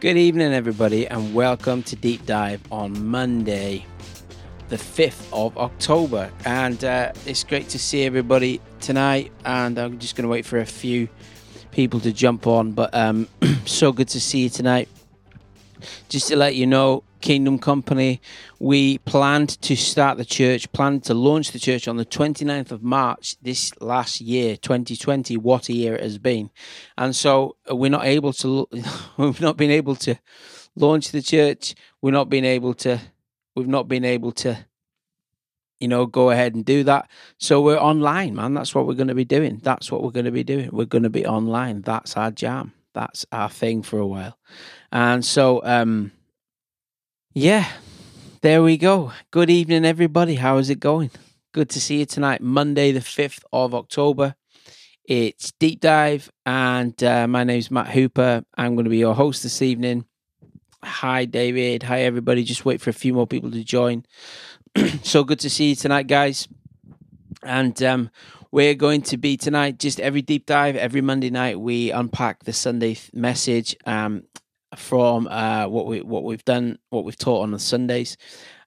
Good evening, everybody, and welcome to Deep Dive on Monday, the 5th of October. And uh, it's great to see everybody tonight. And I'm just going to wait for a few people to jump on, but um, so good to see you tonight. Just to let you know, Kingdom Company, we planned to start the church, planned to launch the church on the 29th of March this last year, 2020. What a year it has been. And so uh, we're not able to, we've not been able to launch the church. We're not been able to, we've not been able to, you know, go ahead and do that. So we're online, man. That's what we're going to be doing. That's what we're going to be doing. We're going to be online. That's our jam. That's our thing for a while. And so, um, yeah, there we go. Good evening, everybody. How is it going? Good to see you tonight, Monday, the 5th of October. It's Deep Dive, and uh, my name is Matt Hooper. I'm going to be your host this evening. Hi, David. Hi, everybody. Just wait for a few more people to join. so good to see you tonight, guys. And um, we're going to be tonight just every deep dive every monday night we unpack the sunday message um, from uh, what we what we've done, what we've taught on the Sundays.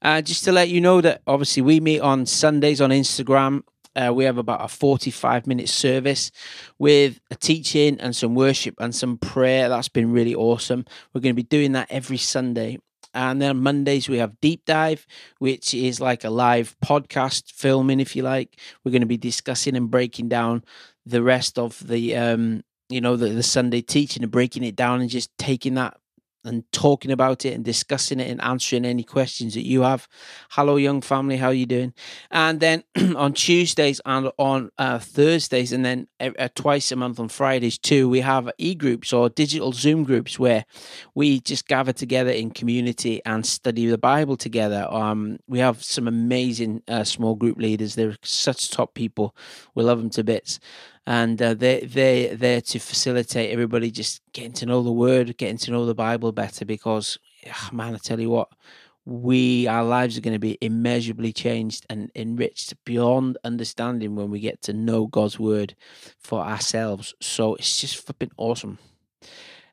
Uh, just to let you know that obviously we meet on Sundays on Instagram. Uh, we have about a 45 minute service with a teaching and some worship and some prayer. That's been really awesome. We're going to be doing that every Sunday. And then on Mondays, we have Deep Dive, which is like a live podcast filming, if you like. We're going to be discussing and breaking down the rest of the um, you know the, the sunday teaching and breaking it down and just taking that and talking about it and discussing it and answering any questions that you have. Hello, young family, how are you doing? And then on Tuesdays and on uh, Thursdays, and then uh, twice a month on Fridays too, we have e groups or digital Zoom groups where we just gather together in community and study the Bible together. Um, we have some amazing uh, small group leaders. They're such top people. We love them to bits and uh, they they there to facilitate everybody just getting to know the word, getting to know the Bible better. Because man, I tell you what, we our lives are going to be immeasurably changed and enriched beyond understanding when we get to know God's word for ourselves. So it's just flipping awesome.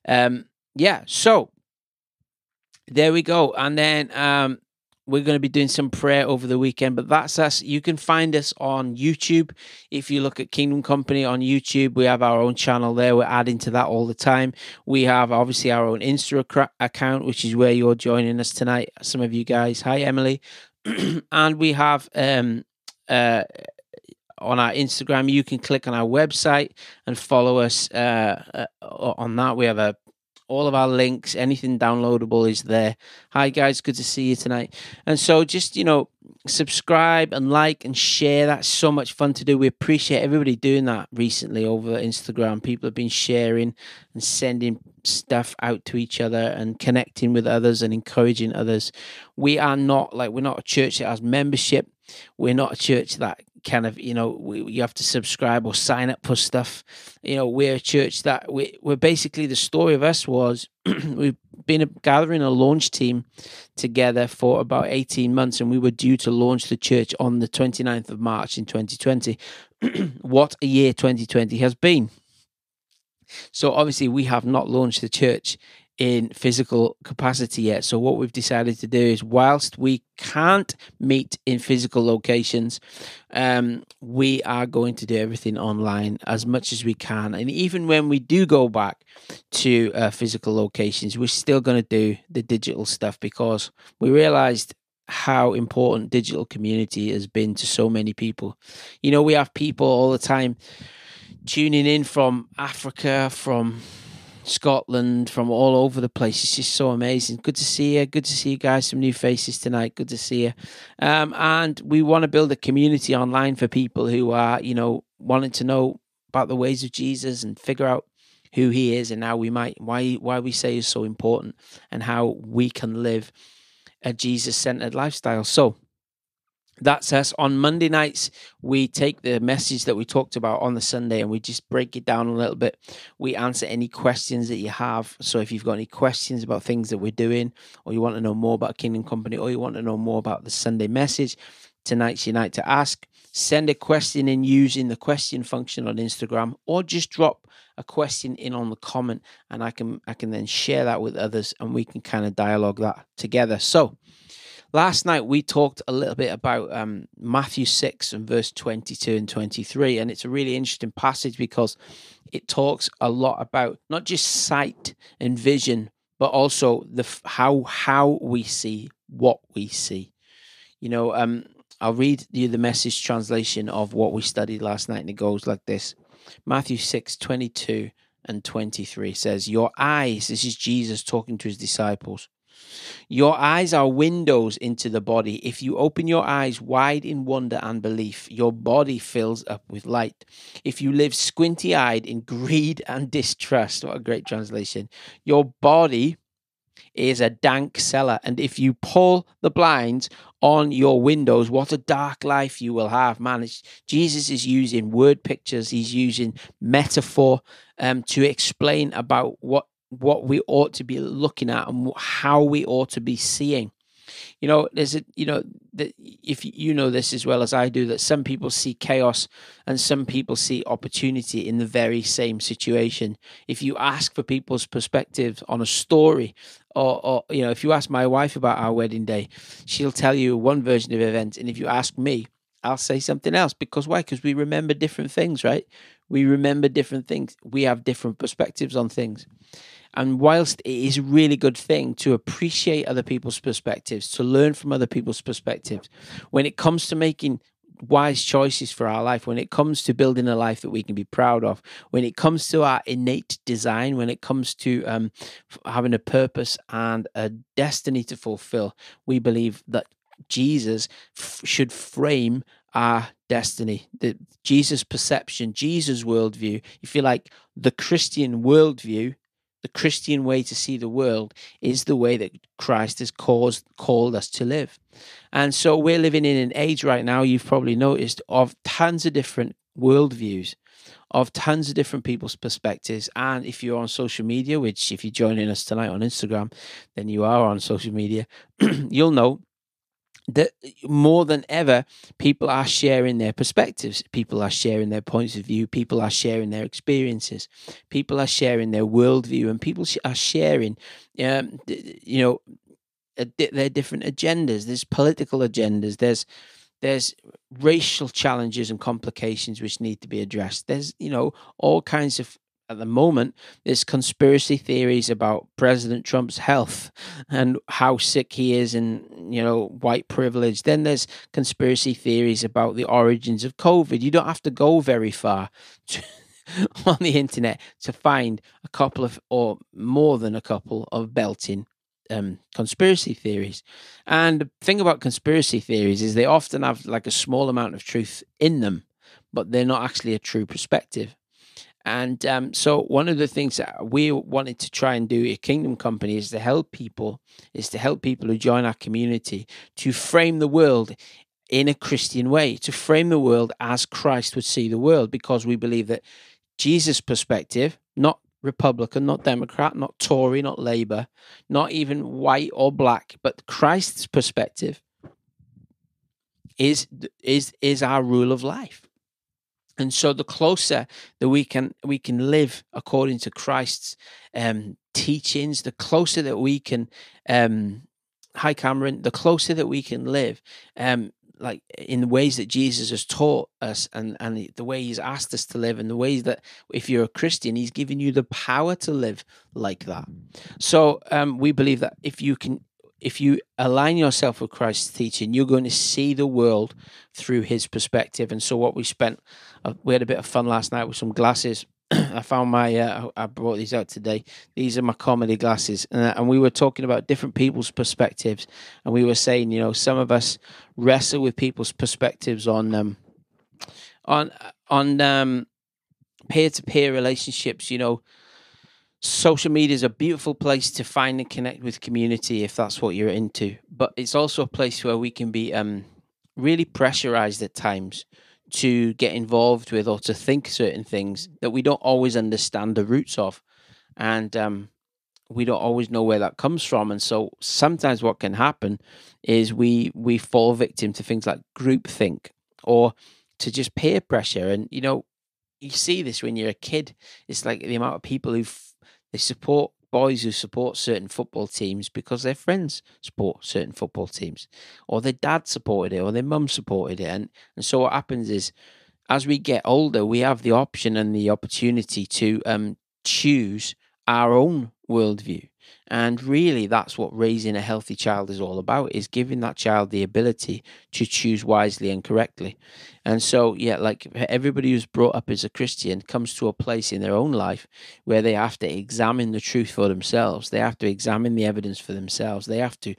Um, yeah. So there we go, and then um, we're going to be doing some prayer over the weekend, but that's us. You can find us on YouTube. If you look at Kingdom Company on YouTube, we have our own channel there. We're adding to that all the time. We have obviously our own Insta account, which is where you're joining us tonight. Some of you guys. Hi, Emily. and we have um, uh, on our Instagram. You can click on our website and follow us uh, uh, on that. We have a all of our links, anything downloadable is there. Hi, guys, good to see you tonight. And so, just you know, subscribe and like and share. That's so much fun to do. We appreciate everybody doing that recently over Instagram. People have been sharing and sending stuff out to each other and connecting with others and encouraging others. We are not like, we're not a church that has membership. We're not a church that kind of you know we, you have to subscribe or sign up for stuff. You know we're a church that we, we're basically the story of us was we've been a, gathering a launch team together for about 18 months and we were due to launch the church on the 29th of march in 2020 what a year 2020 has been. So obviously we have not launched the church in physical capacity yet. So, what we've decided to do is, whilst we can't meet in physical locations, um, we are going to do everything online as much as we can. And even when we do go back to uh, physical locations, we're still going to do the digital stuff because we realized how important digital community has been to so many people. You know, we have people all the time tuning in from Africa, from Scotland, from all over the place. It's just so amazing. Good to see you. Good to see you guys. Some new faces tonight. Good to see you. Um, and we want to build a community online for people who are, you know, wanting to know about the ways of Jesus and figure out who he is and how we might why why we say is so important and how we can live a Jesus centered lifestyle. So that's us. On Monday nights, we take the message that we talked about on the Sunday and we just break it down a little bit. We answer any questions that you have. So if you've got any questions about things that we're doing, or you want to know more about Kingdom Company, or you want to know more about the Sunday message, tonight's your night to ask. Send a question in using the question function on Instagram, or just drop a question in on the comment, and I can I can then share that with others, and we can kind of dialogue that together. So, last night we talked a little bit about um, Matthew six and verse twenty two and twenty three, and it's a really interesting passage because it talks a lot about not just sight and vision, but also the how how we see what we see. You know, um, I'll read you the message translation of what we studied last night, and it goes like this Matthew 6 22 and 23 says, Your eyes, this is Jesus talking to his disciples. Your eyes are windows into the body. If you open your eyes wide in wonder and belief, your body fills up with light. If you live squinty eyed in greed and distrust, what a great translation, your body is a dank cellar. And if you pull the blinds on your windows, what a dark life you will have. Man, Jesus is using word pictures, he's using metaphor um, to explain about what what we ought to be looking at and how we ought to be seeing you know there's a you know that if you know this as well as i do that some people see chaos and some people see opportunity in the very same situation if you ask for people's perspective on a story or, or you know if you ask my wife about our wedding day she'll tell you one version of events and if you ask me I'll say something else because why? Because we remember different things, right? We remember different things. We have different perspectives on things. And whilst it is a really good thing to appreciate other people's perspectives, to learn from other people's perspectives, when it comes to making wise choices for our life, when it comes to building a life that we can be proud of, when it comes to our innate design, when it comes to um, having a purpose and a destiny to fulfill, we believe that Jesus f- should frame our destiny, the Jesus perception, Jesus worldview. If you like, the Christian worldview the Christian way to see the world is the way that Christ has caused, called us to live. And so we're living in an age right now, you've probably noticed, of tons of different worldviews, of tons of different people's perspectives. And if you're on social media, which if you're joining us tonight on Instagram, then you are on social media, you'll know that more than ever, people are sharing their perspectives, people are sharing their points of view, people are sharing their experiences, people are sharing their worldview, and people are sharing, um, you know, their different agendas. There's political agendas. There's there's racial challenges and complications which need to be addressed. There's you know all kinds of at the moment, there's conspiracy theories about President Trump's health and how sick he is and, you know, white privilege. Then there's conspiracy theories about the origins of COVID. You don't have to go very far to, on the internet to find a couple of, or more than a couple of belting um, conspiracy theories. And the thing about conspiracy theories is they often have like a small amount of truth in them, but they're not actually a true perspective. And um, so, one of the things that we wanted to try and do at Kingdom Company is to help people, is to help people who join our community to frame the world in a Christian way, to frame the world as Christ would see the world, because we believe that Jesus' perspective, not Republican, not Democrat, not Tory, not Labour, not even white or black, but Christ's perspective is is is our rule of life. And so the closer that we can we can live according to Christ's um, teachings, the closer that we can um, hi Cameron, the closer that we can live um, like in the ways that Jesus has taught us and, and the way he's asked us to live and the ways that if you're a Christian, he's given you the power to live like that. So um, we believe that if you can if you align yourself with Christ's teaching, you're going to see the world through his perspective. And so, what we spent, uh, we had a bit of fun last night with some glasses. I found my, uh, I brought these out today. These are my comedy glasses. Uh, and we were talking about different people's perspectives. And we were saying, you know, some of us wrestle with people's perspectives on, um, on, on, um, peer to peer relationships, you know, social media is a beautiful place to find and connect with community if that's what you're into but it's also a place where we can be um, really pressurized at times to get involved with or to think certain things that we don't always understand the roots of and um, we don't always know where that comes from and so sometimes what can happen is we we fall victim to things like groupthink or to just peer pressure and you know you see this when you're a kid it's like the amount of people who they support boys who support certain football teams because their friends support certain football teams or their dad supported it or their mum supported it and and so what happens is as we get older we have the option and the opportunity to um choose our own worldview. And really, that's what raising a healthy child is all about: is giving that child the ability to choose wisely and correctly. And so, yeah, like everybody who's brought up as a Christian comes to a place in their own life where they have to examine the truth for themselves. They have to examine the evidence for themselves. They have to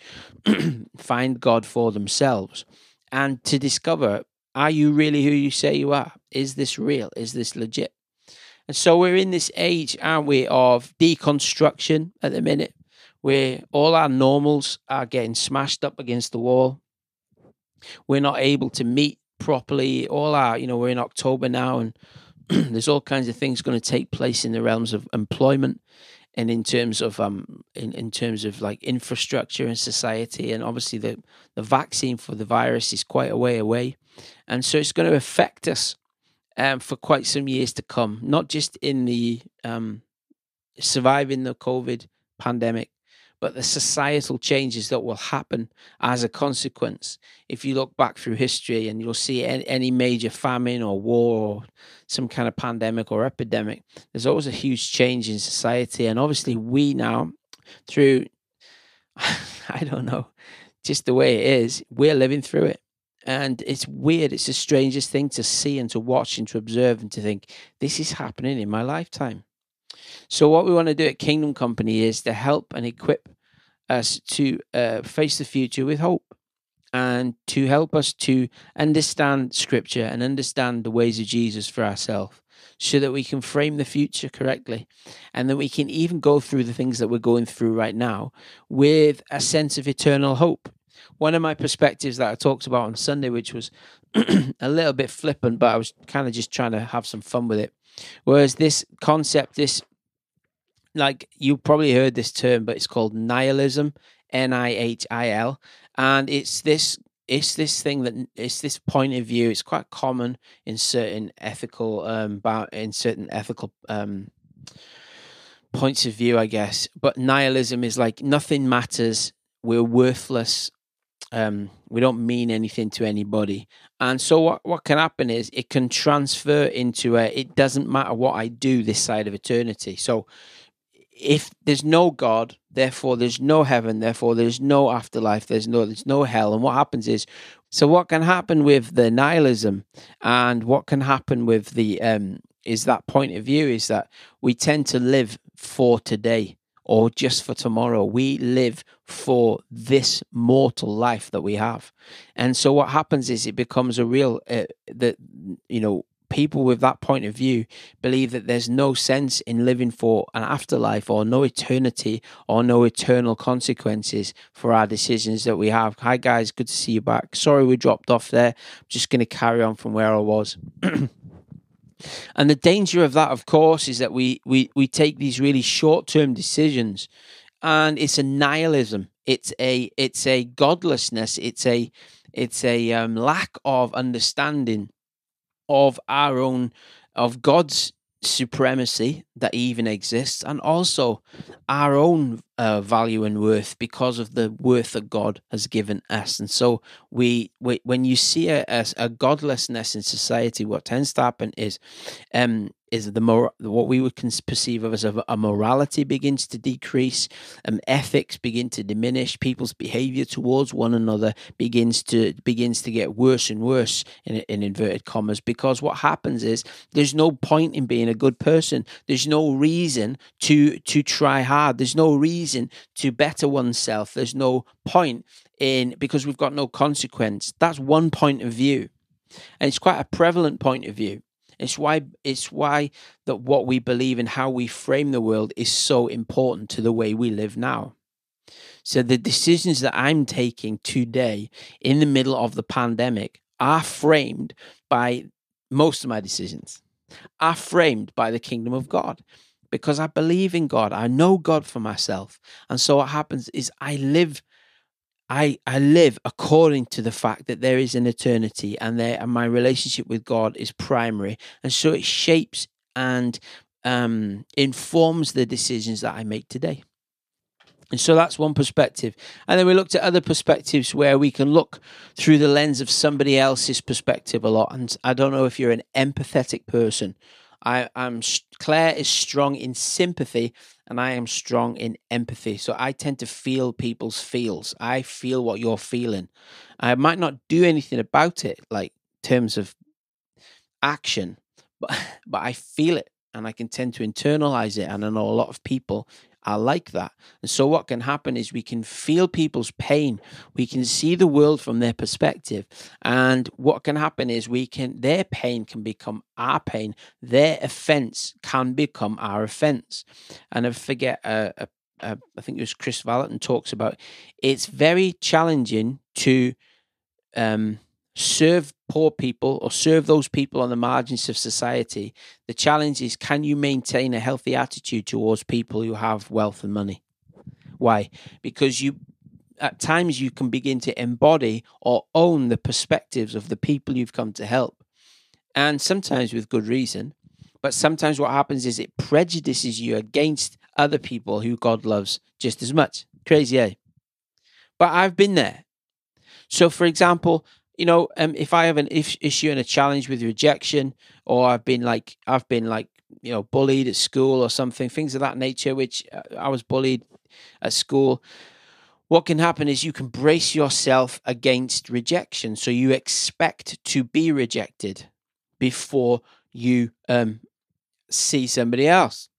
find God for themselves, and to discover: Are you really who you say you are? Is this real? Is this legit? And so we're in this age, aren't we, of deconstruction at the minute, where all our normals are getting smashed up against the wall. We're not able to meet properly. All our, you know, we're in October now, and there's all kinds of things going to take place in the realms of employment and in terms of um in, in terms of like infrastructure and society and obviously the the vaccine for the virus is quite a way away and so it's going to affect us um, for quite some years to come, not just in the um, surviving the COVID pandemic, but the societal changes that will happen as a consequence. If you look back through history and you'll see any, major famine or war or some kind of pandemic or epidemic, there's always a huge change in society. And obviously, we now, through, I don't know, just the way it is, we're living through it. And it's weird. It's the strangest thing to see and to watch and to observe and to think, this is happening in my lifetime. So, what we want to do at Kingdom Company is to help and equip us to uh, face the future with hope and to help us to understand Scripture and understand the ways of Jesus for ourselves so that we can frame the future correctly and that we can even go through the things that we're going through right now with a sense of eternal hope one of my perspectives that I talked about on Sunday, which was a little bit flippant, but I was kind of just trying to have some fun with it. Whereas this concept, this like you probably heard this term, but it's called nihilism, N I H I L, and it's this it's this thing that it's this point of view. It's quite common in certain ethical um in certain ethical um points of view, I guess. But nihilism is like nothing matters. We're worthless um, we don't mean anything to anybody. And so what, what can happen is it can transfer into a it doesn't matter what I do this side of eternity. So if there's no God, therefore there's no heaven, therefore there's no afterlife, there's no there's no hell. And what happens is so what can happen with the nihilism and what can happen with the um is that point of view is that we tend to live for today or just for tomorrow. We live for this mortal life that we have. And so what happens is it becomes a real uh, that you know people with that point of view believe that there's no sense in living for an afterlife or no eternity or no eternal consequences for our decisions that we have. Hi guys, good to see you back. Sorry we dropped off there. I'm just going to carry on from where I was. And the danger of that, of course, is that we we we take these really short term decisions, and it's a nihilism. It's a it's a godlessness. It's a it's a um, lack of understanding of our own of God's supremacy that even exists and also our own uh, value and worth because of the worth that God has given us. And so we, we when you see a, a, a godlessness in society what tends to happen is um is the what we would perceive of as a, a morality begins to decrease, and um, ethics begin to diminish. People's behavior towards one another begins to begins to get worse and worse in, in inverted commas because what happens is there's no point in being a good person. There's no reason to to try hard. There's no reason to better oneself. There's no point in because we've got no consequence. That's one point of view. And it's quite a prevalent point of view. It's why it's why that what we believe and how we frame the world is so important to the way we live now. So the decisions that I'm taking today in the middle of the pandemic are framed by most of my decisions are framed by the kingdom of God because I believe in God. I know God for myself. And so what happens is I live I I live according to the fact that there is an eternity and there and my relationship with God is primary. And so it shapes and um, informs the decisions that I make today. And so that's one perspective. And then we looked at other perspectives where we can look through the lens of somebody else's perspective a lot. And I don't know if you're an empathetic person. I am Claire is strong in sympathy and I am strong in empathy. So I tend to feel people's feels. I feel what you're feeling. I might not do anything about it, like terms of action, but but I feel it and I can tend to internalize it. And I know a lot of people are like that. And so, what can happen is we can feel people's pain. We can see the world from their perspective. And what can happen is we can, their pain can become our pain. Their offense can become our offense. And I forget, uh, uh, uh, I think it was Kris Vallotton talks about it's very challenging to um, serve poor people or serve those people on the margins of society, the challenge is can you maintain a healthy attitude towards people who have wealth and money? Why? Because you at times you can begin to embody or own the perspectives of the people you've come to help. And sometimes with good reason. But sometimes what happens is it prejudices you against other people who God loves just as much. Crazy, eh? But I've been there. So, for example, you know, um, if I have an if- issue and a challenge with rejection, or I've been like, I've been like, you know, bullied at school or something, things of that nature, which uh, I was bullied at school. What can happen is you can brace yourself against rejection. So you expect to be rejected before you um, see somebody else.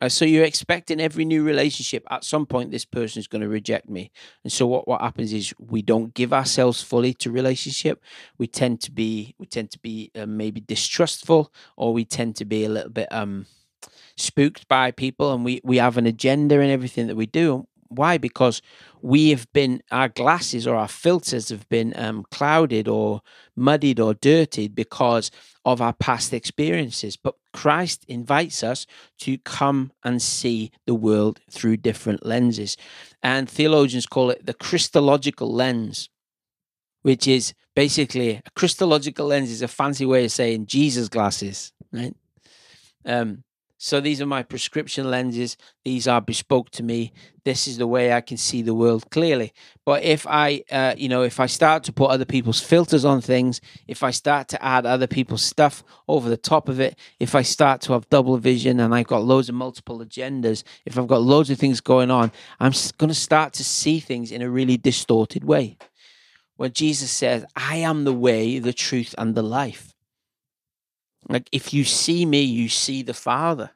Uh, so you're expecting every new relationship at some point this person is going to reject me, and so what what happens is we don't give ourselves fully to relationship. We tend to be we tend to be uh, maybe distrustful, or we tend to be a little bit um spooked by people, and we we have an agenda in everything that we do. Why? Because we have been, our glasses or our filters have been um, clouded or muddied or dirtied because of our past experiences. But Christ invites us to come and see the world through different lenses. And theologians call it the Christological lens, which is basically a Christological lens is a fancy way of saying Jesus glasses, right? Um, so these are my prescription lenses. These are bespoke to me. This is the way I can see the world clearly. But if I, uh, you know, if I start to put other people's filters on things, if I start to add other people's stuff over the top of it, if I start to have double vision and I've got loads of multiple agendas, if I've got loads of things going on, I'm going to start to see things in a really distorted way. When Jesus says, I am the way, the truth, and the life. Like if you see me, you see the Father.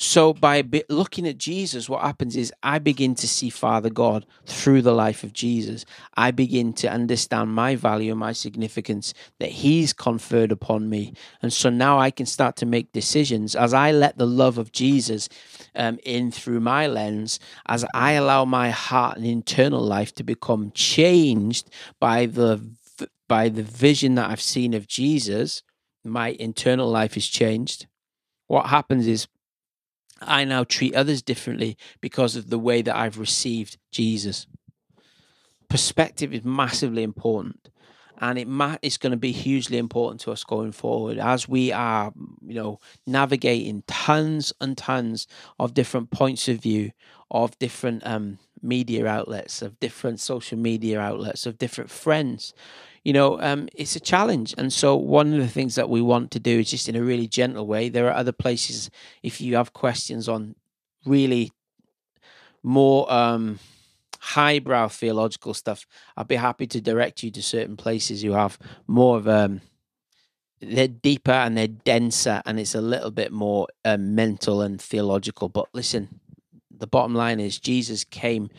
So by looking at Jesus, what happens is I begin to see Father God through the life of Jesus. I begin to understand my value and my significance that He's conferred upon me, and so now I can start to make decisions as I let the love of Jesus um, in through my lens, as I allow my heart and internal life to become changed by the by the vision that I've seen of Jesus my internal life is changed. What happens is I now treat others differently because of the way that I've received Jesus. Perspective is massively important and it ma- it's going to be hugely important to us going forward as we are you know navigating tons and tons of different points of view of different um, media outlets of different social media outlets of different friends you know, um, it's a challenge. And so, one of the things that we want to do is just in a really gentle way. There are other places, if you have questions on really more um, highbrow theological stuff, I'd be happy to direct you to certain places who have more of um, they're deeper and they're denser, and it's a little bit more uh, mental and theological. But listen, the bottom line is Jesus came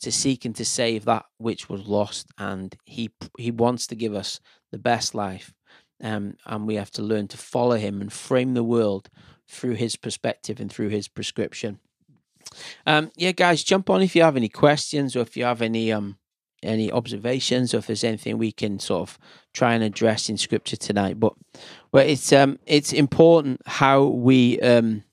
to seek and to save that which was lost, and he he wants to give us the best life, um, and we have to learn to follow him and frame the world through his perspective and through his prescription. Um, yeah, guys, jump on if you have any questions or if you have any um any observations or if there's anything we can sort of try and address in scripture tonight. But but it's um it's important how we um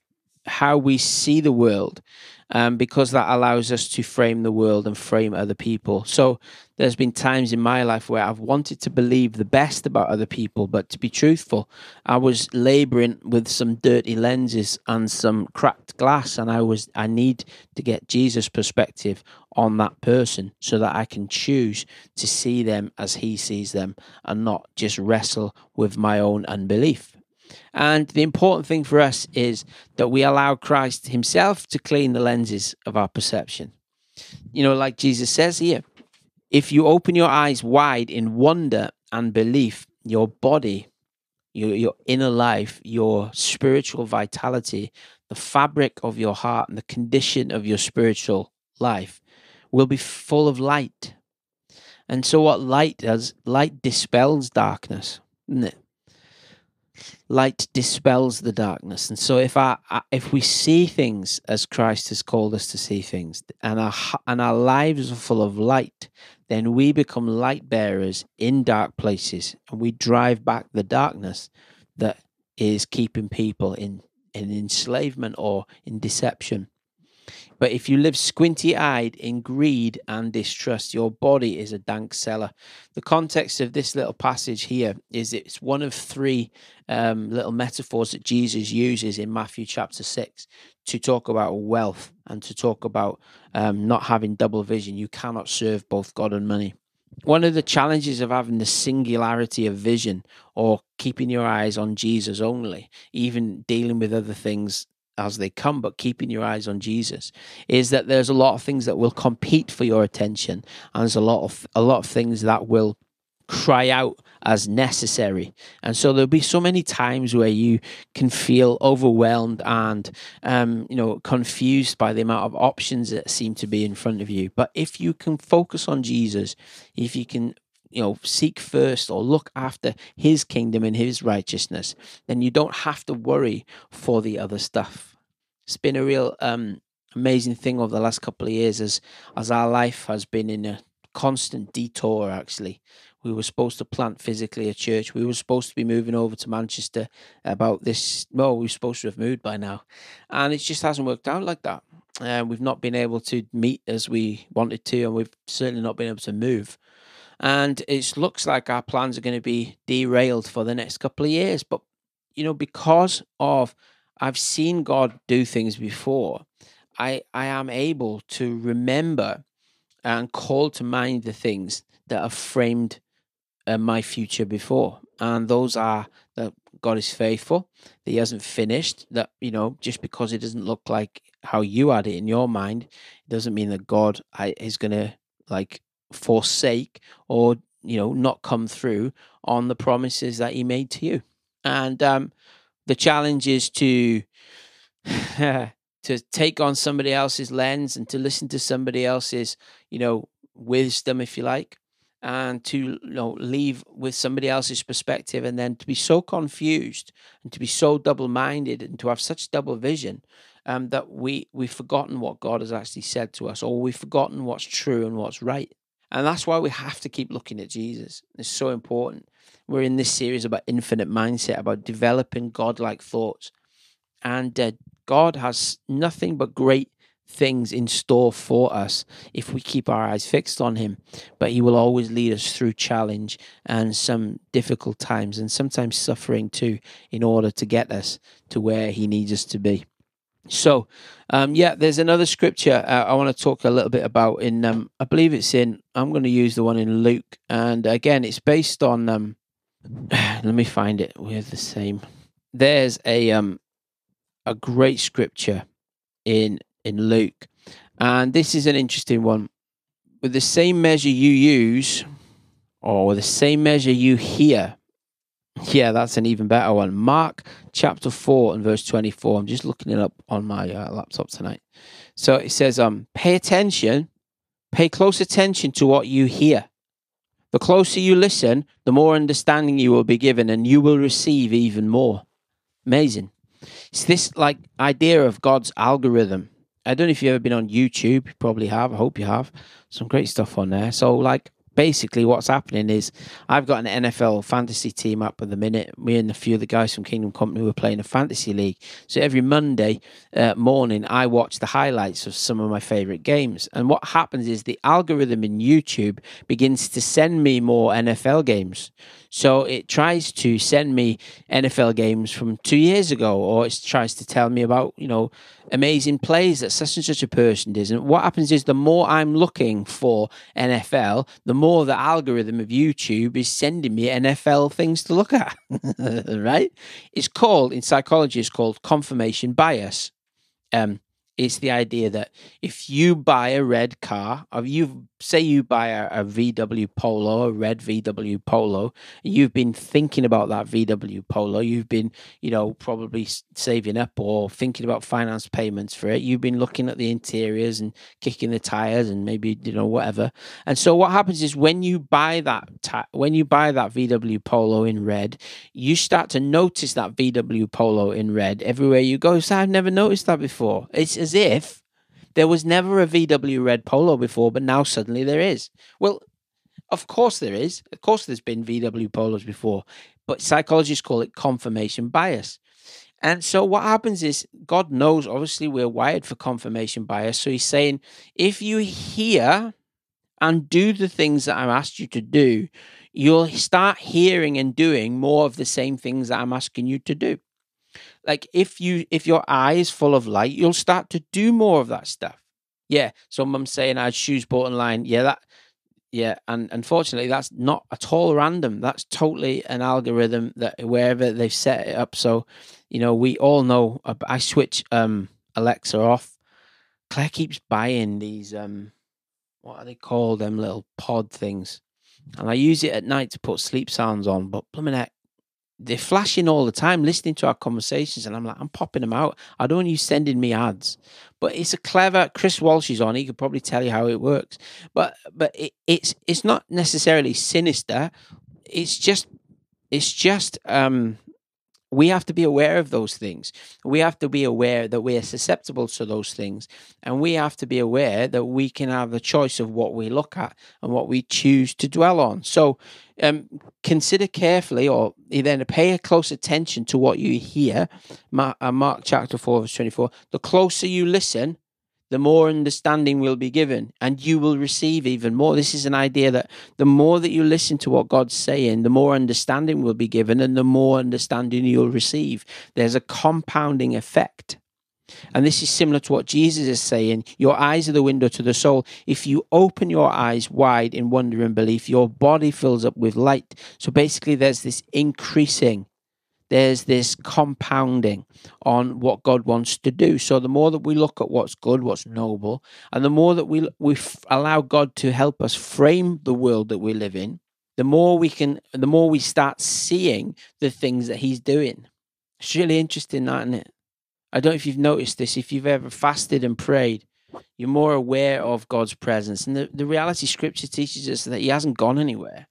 how we see the world um, because that allows us to frame the world and frame other people. So there's been times in my life where I've wanted to believe the best about other people, but to be truthful, I was laboring with some dirty lenses and some cracked glass, and I was I need to get Jesus' perspective on that person so that I can choose to see them as he sees them and not just wrestle with my own unbelief. And the important thing for us is that we allow Christ himself to clean the lenses of our perception. You know, like Jesus says here, if you open your eyes wide in wonder and belief, your body, your, your inner life, your spiritual vitality, the fabric of your heart, and the condition of your spiritual life will be full of light. And so, what light does, light dispels darkness, isn't it? Light dispels the darkness. And so if our if we see things as christ has called us to see things and our and our lives are full of light then we become light bearers in dark places and we drive back the darkness that is keeping people in in enslavement or in deception but if you live squinty eyed in greed and distrust, your body is a dank cellar. The context of this little passage here is it's one of three um, little metaphors that Jesus uses in Matthew chapter 6 to talk about wealth and to talk about um, not having double vision. You cannot serve both God and money. One of the challenges of having the singularity of vision or keeping your eyes on Jesus only, even dealing with other things as they come, but keeping your eyes on Jesus, is that there's a lot of things that will compete for your attention, and there's a lot of a lot of things that will cry out as necessary. And so there'll be so many times where you can feel overwhelmed and um, you know confused by the amount of options that seem to be in front of you. But if you can focus on Jesus, if you can you know seek first or look after his kingdom and his righteousness then you don't have to worry for the other stuff. It's been a real um, amazing thing over the last couple of years as as our life has been in a constant detour actually. We were supposed to plant physically a church. We were supposed to be moving over to manchester about this well we were supposed to have moved by now. And it just hasn't worked out like that. Uh, we've not been able to meet as we wanted to and we've certainly not been able to move and it looks like our plans are going to be derailed for the next couple of years. But you know, because of I've seen God do things before, I I am able to remember and call to mind the things that have framed uh, my future before, and those are that God is faithful, that He hasn't finished. That you know, just because it doesn't look like how you had it in your mind, it doesn't mean that God is going to like forsake or you know not come through on the promises that he made to you. And um, the challenge is to to take on somebody else's lens and to listen to somebody else's you know wisdom if you like and to you know leave with somebody else's perspective and then to be so confused and to be so double-minded and to have such double vision um, that we we've forgotten what God has actually said to us or we've forgotten what's true and what's right and that's why we have to keep looking at Jesus. It's so important. We're in this series about infinite mindset, about developing godlike thoughts. And uh, God has nothing but great things in store for us if we keep our eyes fixed on Him. But He will always lead us through challenge and some difficult times and sometimes suffering too in order to get us to where He needs us to be. So, um, yeah, there's another scripture uh, I want to talk a little bit about. In um, I believe it's in. I'm going to use the one in Luke, and again, it's based on. Um, let me find it. We're the same. There's a um, a great scripture in in Luke, and this is an interesting one. With the same measure you use, or the same measure you hear, yeah, that's an even better one. Mark chapter 4 and verse 24. I'm just looking it up on my uh, laptop tonight. So it says, um, pay attention, pay close attention to what you hear. The closer you listen, the more understanding you will be given and you will receive even more. Amazing. It's this like idea of God's algorithm. I don't know if you've ever been on YouTube. You probably have. I hope you have. Some great stuff on there. So like basically what's happening is I've got an NFL fantasy team up at the minute. Me and a few of the guys from Kingdom Company were playing a fantasy league. So every Monday uh, morning, I watch the highlights of some of my favorite games. And what happens is the algorithm in YouTube begins to send me more NFL games. So it tries to send me NFL games from two years ago, or it tries to tell me about, you know, amazing plays that such and such a person does. And what happens is the more I'm looking for NFL, the more the algorithm of YouTube is sending me NFL things to look at. right? It's called, in psychology, it's called confirmation bias. Um, it's the idea that if you buy a red car, or you say you buy a, a, VW Polo, a red VW Polo, you've been thinking about that VW Polo, you've been, you know, probably saving up or thinking about finance payments for it. You've been looking at the interiors and kicking the tires and maybe you know whatever. And so what happens is when you buy that when you buy that VW Polo in red, you start to notice that VW Polo in red everywhere you go. So I've never noticed that before. It's as if there was never a VW red polo before, but now suddenly there is. Well, of course there is. Of course there's been VW polos before, but psychologists call it confirmation bias. And so what happens is God knows obviously we're wired for confirmation bias. So he's saying if you hear and do the things that I'm asked you to do, you'll start hearing and doing more of the same things that I'm asking you to do like if you if your eye is full of light, you'll start to do more of that stuff. Yeah. So mum's saying I had shoes bought online. Yeah, that yeah, and unfortunately that's not at all random. That's totally an algorithm that wherever they've set it up. So, you know, we all know I switch um Alexa off. Claire keeps buying these um what are they called? Them little pod things. And I use it at night to put sleep sounds on, but blooming heck, they're flashing all the time, listening to our conversations, and I'm like, I'm popping them out. I don't want you sending me ads, but it's a clever. Chris Walsh is on. He could probably tell you how it works, but but it, it's it's not necessarily sinister. It's just it's just um we have to be aware of those things. We have to be aware that we are susceptible to those things. And we have to be aware that we can have the choice of what we look at and what we choose to dwell on. So um, consider carefully or then pay a close attention to what you hear. Mark, uh, Mark chapter 4, verse 24. The closer you listen, the more understanding will be given and you will receive even more. This is an idea that the more that you listen to what God's saying, the more understanding will be given and the more understanding you'll receive. There's a compounding effect. And this is similar to what Jesus is saying. Your eyes are the window to the soul. If you open your eyes wide in wonder and belief, your body fills up with light. So basically, there's this increasing there's this compounding on what God wants to do. So the more that we look at what's good, what's noble, and the more that we we allow God to help us frame the world that we live in, the more we can, the more we start seeing the things that He's doing. It's really interesting, is not it? I don't know if you've noticed this. If you've ever fasted and prayed, you're more aware of God's presence. And the, the reality scripture teaches us that He hasn't gone anywhere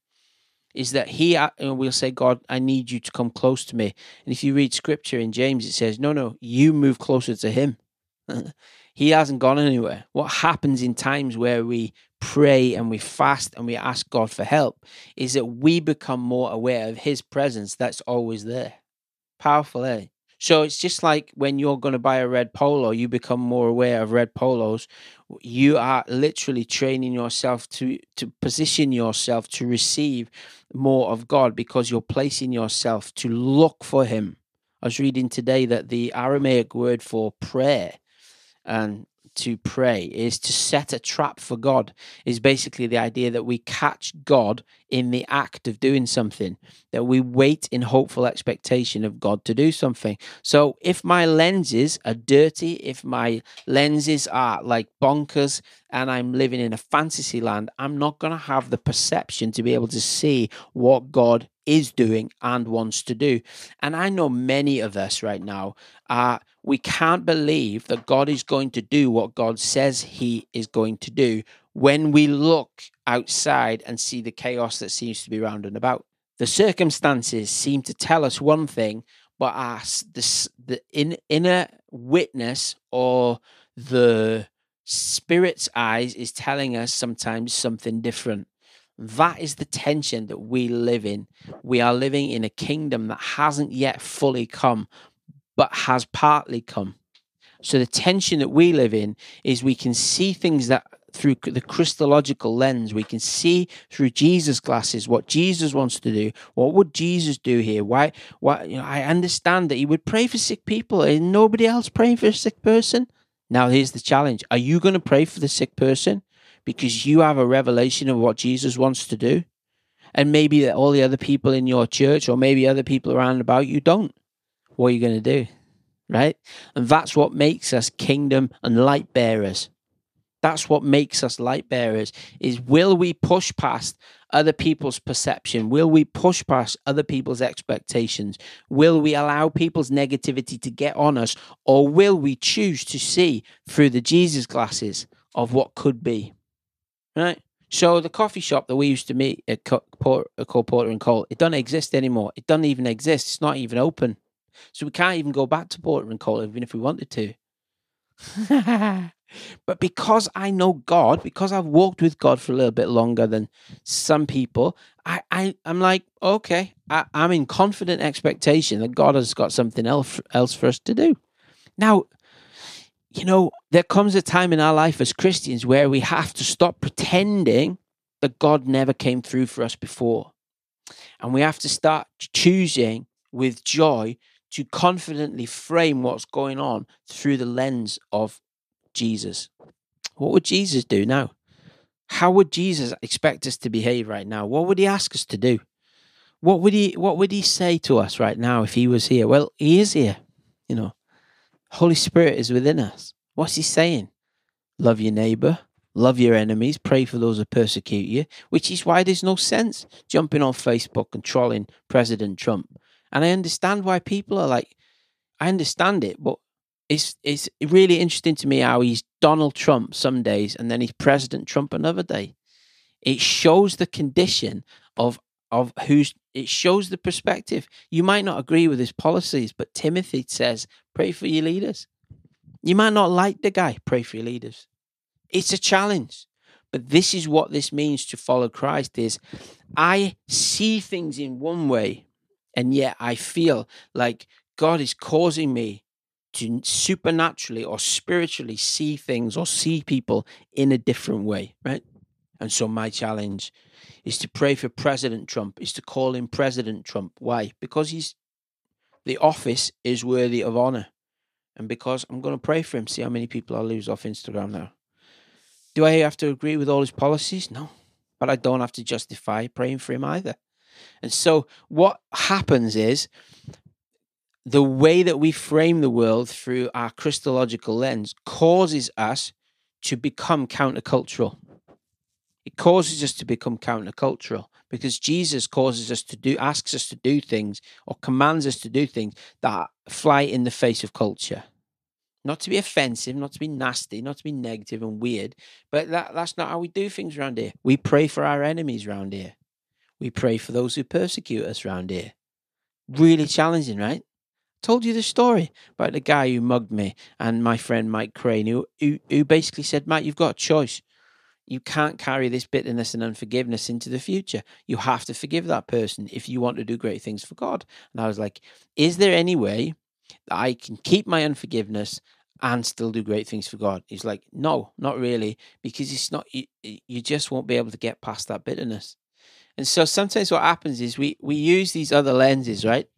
is that he uh, will say, God, I need you to come close to me. And if you read scripture in James, it says, no, no, you move closer to him. he hasn't gone anywhere. What happens in times where we pray and we fast and we ask God for help is that we become more aware of his presence that's always there. Powerful, eh? So it's just like when you're going to buy a red polo, you become more aware of red polos. You are literally training yourself to to position yourself to receive more of God because you're placing yourself to look for Him. I was reading today that the Aramaic word for prayer and to pray is to set a trap for God, is basically the idea that we catch God in the act of doing something, that we wait in hopeful expectation of God to do something. So if my lenses are dirty, if my lenses are like bonkers, and I'm living in a fantasy land, I'm not going to have the perception to be able to see what God is doing and wants to do. And I know many of us right now are we can't believe that God is going to do what God says he is going to do when we look outside and see the chaos that seems to be round and about. The circumstances seem to tell us one thing, but our, the, the in, inner witness or the spirit's eyes is telling us sometimes something different. That is the tension that we live in. We are living in a kingdom that hasn't yet fully come, but has partly come. So the tension that we live in is we can see things that through the Christological lens, we can see through Jesus' glasses what Jesus wants to do. What would Jesus do here? Why? Why? You know, I understand that he would pray for sick people, and nobody else praying for a sick person. Now, here's the challenge: Are you going to pray for the sick person because you have a revelation of what Jesus wants to do, and maybe that all the other people in your church or maybe other people around about you don't? What are you going to do? Right? And that's what makes us kingdom and light bearers that's what makes us light bearers is will we push past other people's perception? Will we push past other people's expectations? Will we allow people's negativity to get on us or will we choose to see through the jesus glasses of what could be? Right? So the coffee shop that we used to meet at called porter and cole it doesn't exist anymore. It doesn't even exist. It's not even open. So we can't even go back to porter and cole even if we wanted to But because I know God, because I've walked with God for a little bit longer than some people, I, I I'm like, okay, I, I'm in confident expectation that God has got something else else for us to do. Now, you know, there comes a time in our life as Christians where we have to stop pretending that God never came through for us before. And we have to start choosing with joy to confidently frame what's going on through the lens of Jesus. What would Jesus do now? How would Jesus expect us to behave right now? What would he ask us to do? What would he what would he say to us right now if he was here? Well, he is here. You know. Holy Spirit is within us. What's he saying? Love your neighbor, love your enemies, pray for those who persecute you, which is why there's no sense jumping on Facebook and trolling President Trump. And I understand why people are like, I understand it, but it's it's really interesting to me how he's Donald Trump some days and then he's President Trump another day. It shows the condition of of who's it shows the perspective. You might not agree with his policies, but Timothy says, pray for your leaders. You might not like the guy, pray for your leaders. It's a challenge. But this is what this means to follow Christ is I see things in one way and yet I feel like God is causing me to supernaturally or spiritually see things or see people in a different way, right? And so my challenge is to pray for President Trump, is to call him President Trump. Why? Because he's the office is worthy of honor. And because I'm going to pray for him, see how many people I lose off Instagram now. Do I have to agree with all his policies? No. But I don't have to justify praying for him either. And so what happens is the way that we frame the world through our Christological lens causes us to become countercultural. It causes us to become countercultural because Jesus causes us to do, asks us to do things or commands us to do things that fly in the face of culture. Not to be offensive, not to be nasty, not to be negative and weird, but that, that's not how we do things around here. We pray for our enemies around here. We pray for those who persecute us around here. Really challenging, right? Told you the story about the guy who mugged me and my friend Mike Crane, who, who, who basically said, Matt, you've got a choice. You can't carry this bitterness and unforgiveness into the future. You have to forgive that person if you want to do great things for God. And I was like, is there any way that I can keep my unforgiveness and still do great things for God? He's like, no, not really, because it's not, you, you just won't be able to get past that bitterness. And so sometimes what happens is we, we use these other lenses, right?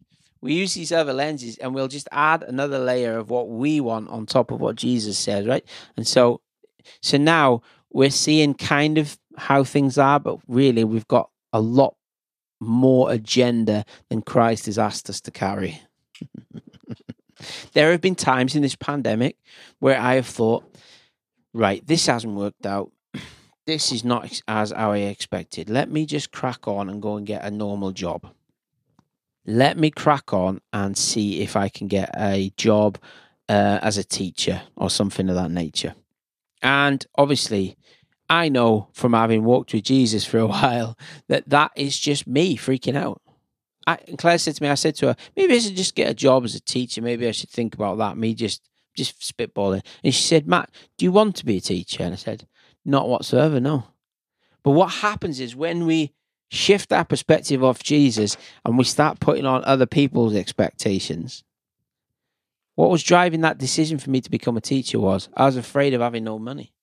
We use these other lenses and we'll just add another layer of what we want on top of what Jesus says, right? And so, so now we're seeing kind of how things are, but really we've got a lot more agenda than Christ has asked us to carry. there have been times in this pandemic where I have thought, right, this hasn't worked out. This is not as I expected. Let me just crack on and go and get a normal job let me crack on and see if I can get a job uh, as a teacher or something of that nature. And obviously, I know from having walked with Jesus for a while that that is just me freaking out. I, Claire said to me, I said to her, maybe I should just get a job as a teacher. Maybe I should think about that. Me just just spitballing. And she said, Matt, do you want to be a teacher? And I said, not whatsoever, no. But what happens is when we shift our perspective off Jesus and we start putting on other people's expectations, what was driving that decision for me to become a teacher was I was afraid of having no money.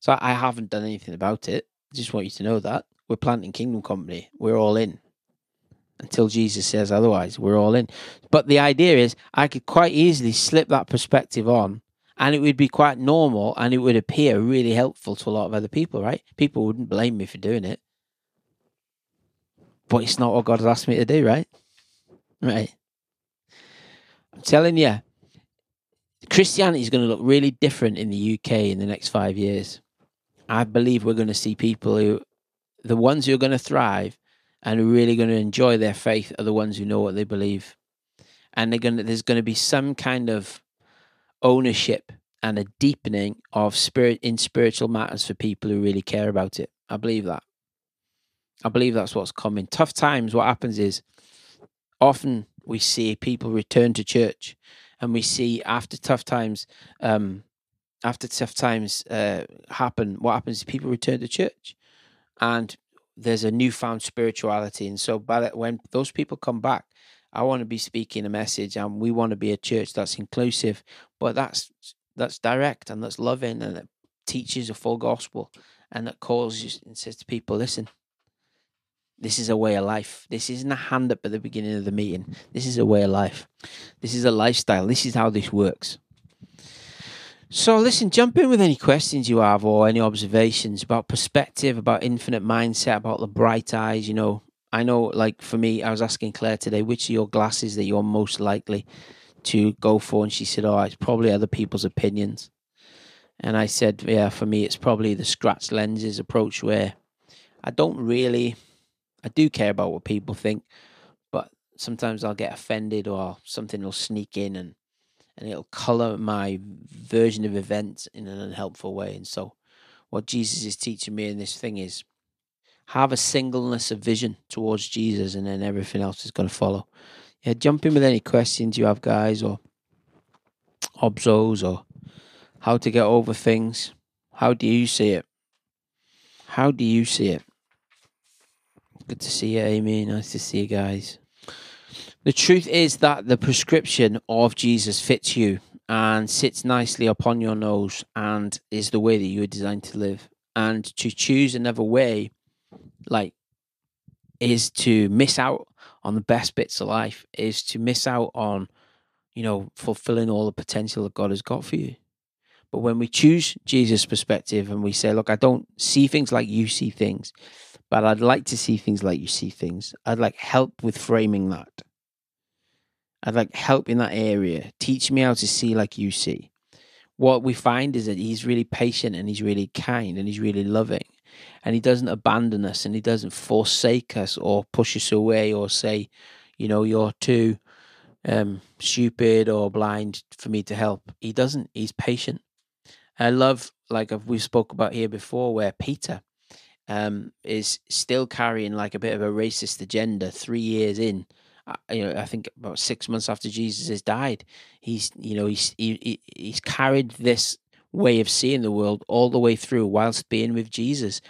So I haven't done anything about it. Just want you to know that. We're planting Kingdom Company. We're all in. Until Jesus says otherwise, we're all in. But the idea is I could quite easily slip that perspective on and it would be quite normal and it would appear really helpful to a lot of other people, right? People wouldn't blame me for doing it. But it's not what God has asked me to do, right? Right. I'm telling you, Christianity is going to look really different in the UK in the next five years. I believe we're going to see people who, the ones who are going to thrive and are really going to enjoy their faith, are the ones who know what they believe. And they're going to, there's going to be some kind of ownership and a deepening of spirit in spiritual matters for people who really care about it. I believe that. I believe that's what's coming. Tough times, what happens is often we see people return to church and we see after tough times, um, after tough times uh, happen, what happens is people return to church and there's a newfound spirituality. And so by the, when those people come back, I want to be speaking a message, and we want to be a church that's inclusive, but that's that's direct and that's loving and that teaches a full gospel and that calls and says to people, listen, this is a way of life. This isn't a hand up at the beginning of the meeting. This is a way of life. This is a lifestyle. This is how this works. So, listen, jump in with any questions you have or any observations about perspective, about infinite mindset, about the bright eyes. You know, I know, like for me, I was asking Claire today, which are your glasses that you're most likely to go for? And she said, oh, it's probably other people's opinions. And I said, yeah, for me, it's probably the scratch lenses approach where I don't really, I do care about what people think, but sometimes I'll get offended or something will sneak in and, and it'll color my version of events in an unhelpful way. And so, what Jesus is teaching me in this thing is have a singleness of vision towards Jesus, and then everything else is going to follow. Yeah, jump in with any questions you have, guys, or obsos, or how to get over things. How do you see it? How do you see it? Good to see you, Amy. Nice to see you guys. The truth is that the prescription of Jesus fits you and sits nicely upon your nose and is the way that you are designed to live. And to choose another way like is to miss out on the best bits of life is to miss out on you know fulfilling all the potential that god has got for you but when we choose jesus perspective and we say look i don't see things like you see things but i'd like to see things like you see things. I'd like help with framing that. I'd like help in that area. Teach me how to see like you see. What we find is that he's really patient and he's really kind and he's really loving. And he doesn't abandon us and he doesn't forsake us or push us away or say you know you're too um, stupid or blind for me to help. He doesn't. He's patient. I love like we spoke about here before where peter um, is still carrying like a bit of a racist agenda three years in uh, you know, I think about six months after Jesus has died, he's, you know, he's he, he's carried this way of seeing the world all the way through whilst being with Jesus.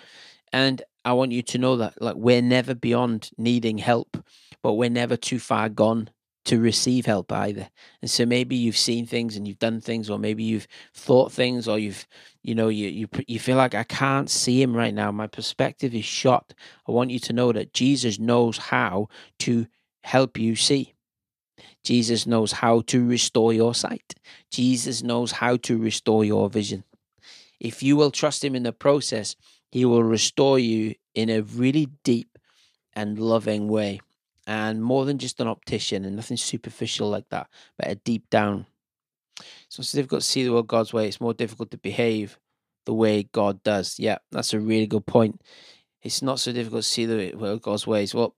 And I want you to know that like we're never beyond needing help, but we're never too far gone to receive help either. And so maybe you've seen things and you've done things, or maybe you've thought things, or you've, you know, you you you feel like I can't see him right now. My perspective is shot. I want you to know that Jesus knows how to help you see. Jesus knows how to restore your sight. Jesus knows how to restore your vision. If you will trust Him in the process, He will restore you in a really deep and loving way. And more than just an optician and nothing superficial like that, but a deep down. So it's difficult to see the world God's way. It's more difficult to behave the way God does. Yeah, that's a really good point. It's not so difficult to see the world God's ways. Well,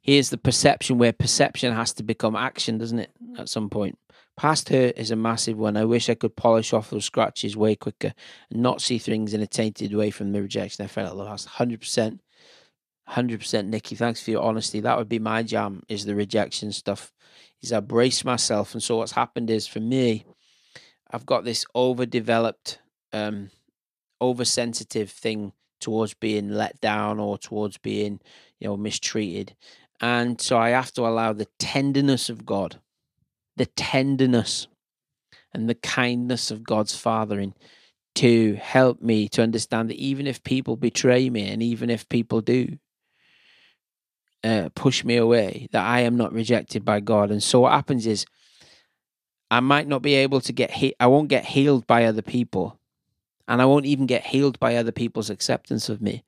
here's the perception where perception has to become action, doesn't it? At some point. Past hurt is a massive one. I wish I could polish off those scratches way quicker and not see things in a tainted way from the rejection I felt at the last. 100%. 100% Nikki, thanks for your honesty. That would be my jam, is the rejection stuff. Is I brace myself. And so what's happened is for me, I've got this overdeveloped, um, oversensitive thing towards being let down or towards being, you know, mistreated. And so I have to allow the tenderness of God, the tenderness and the kindness of God's fathering to help me to understand that even if people betray me and even if people do uh, push me away, that I am not rejected by God. And so what happens is I might not be able to get he- I won't get healed by other people. And I won't even get healed by other people's acceptance of me.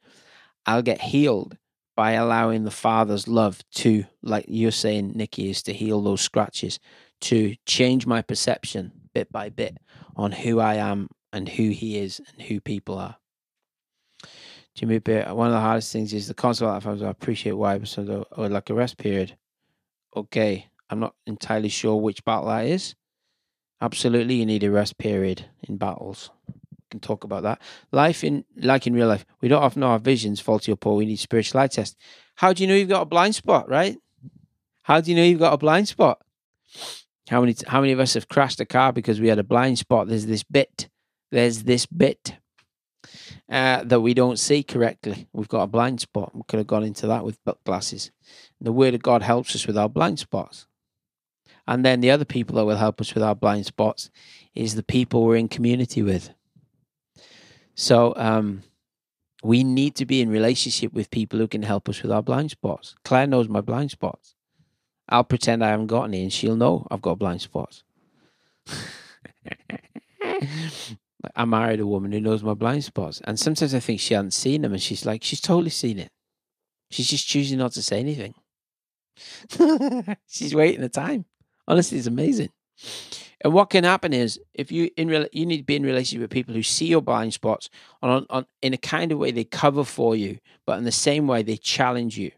I'll get healed by allowing the Father's love to, like you're saying, Nikki, is to heal those scratches, to change my perception bit by bit on who I am and who He is and who people are. Jimmy Bear, one of the hardest things is the concept of I appreciate why, but so like a rest period. Okay, I'm not entirely sure which battle that is. Absolutely, you need a rest period in battles. We can talk about that. Life in like in real life, we don't often know our visions faulty or poor. We need spiritual eye test. How do you know you've got a blind spot, right? How do you know you've got a blind spot? How many how many of us have crashed a car because we had a blind spot? There's this bit. There's this bit uh, that we don't see correctly. We've got a blind spot. We could have gone into that with glasses. The Word of God helps us with our blind spots. And then the other people that will help us with our blind spots is the people we're in community with. So um, we need to be in relationship with people who can help us with our blind spots. Claire knows my blind spots. I'll pretend I haven't got any, and she'll know I've got blind spots. I married a woman who knows my blind spots, and sometimes I think she hasn't seen them, and she's like, she's totally seen it. She's just choosing not to say anything. she's waiting the time. Honestly, it's amazing. And what can happen is if you in real, you need to be in relationship with people who see your blind spots on, on in a kind of way they cover for you, but in the same way they challenge you.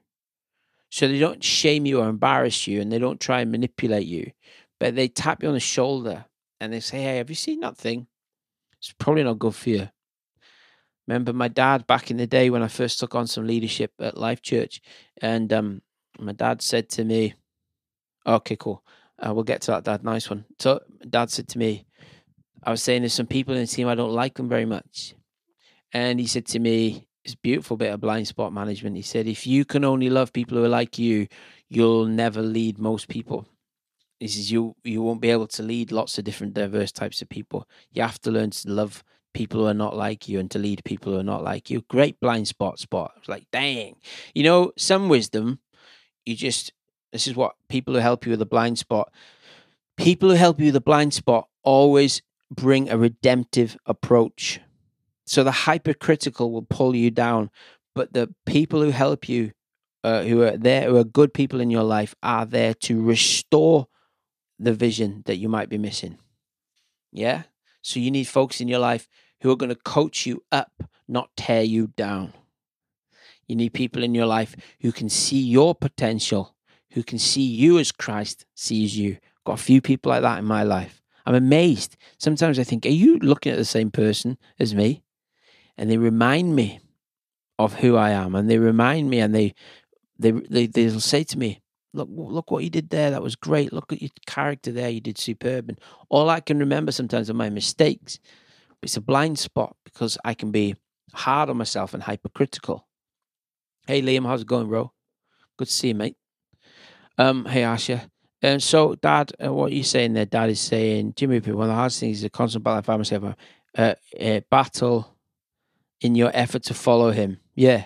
So they don't shame you or embarrass you and they don't try and manipulate you, but they tap you on the shoulder and they say, Hey, have you seen that thing? It's probably not good for you. Remember my dad back in the day when I first took on some leadership at Life Church, and um, my dad said to me, Okay, cool. Uh, we'll get to that, Dad. Nice one. So, Dad said to me, I was saying there's some people in the team I don't like them very much. And he said to me, it's beautiful bit of blind spot management. He said, if you can only love people who are like you, you'll never lead most people. Says you you won't be able to lead lots of different diverse types of people. You have to learn to love people who are not like you and to lead people who are not like you. Great blind spot spot. I was like, dang. You know, some wisdom, you just this is what people who help you with a blind spot. People who help you with a blind spot always bring a redemptive approach so the hypercritical will pull you down, but the people who help you, uh, who are there, who are good people in your life, are there to restore the vision that you might be missing. Yeah. So you need folks in your life who are going to coach you up, not tear you down. You need people in your life who can see your potential, who can see you as Christ sees you. Got a few people like that in my life. I'm amazed. Sometimes I think, are you looking at the same person as me? and they remind me of who I am, and they remind me, and they they they they'll say to me, "Look, look what you did there. That was great. Look at your character there. You did superb." And all I can remember sometimes are my mistakes. It's a blind spot because I can be hard on myself and hypercritical. Hey Liam, how's it going, bro? Good to see you, mate. Um, hey Asha. And um, so, Dad, uh, what you saying there? Dad is saying, Jimmy, one of the hardest things is a constant battle. I find myself a, a, a battle in your effort to follow him. Yeah.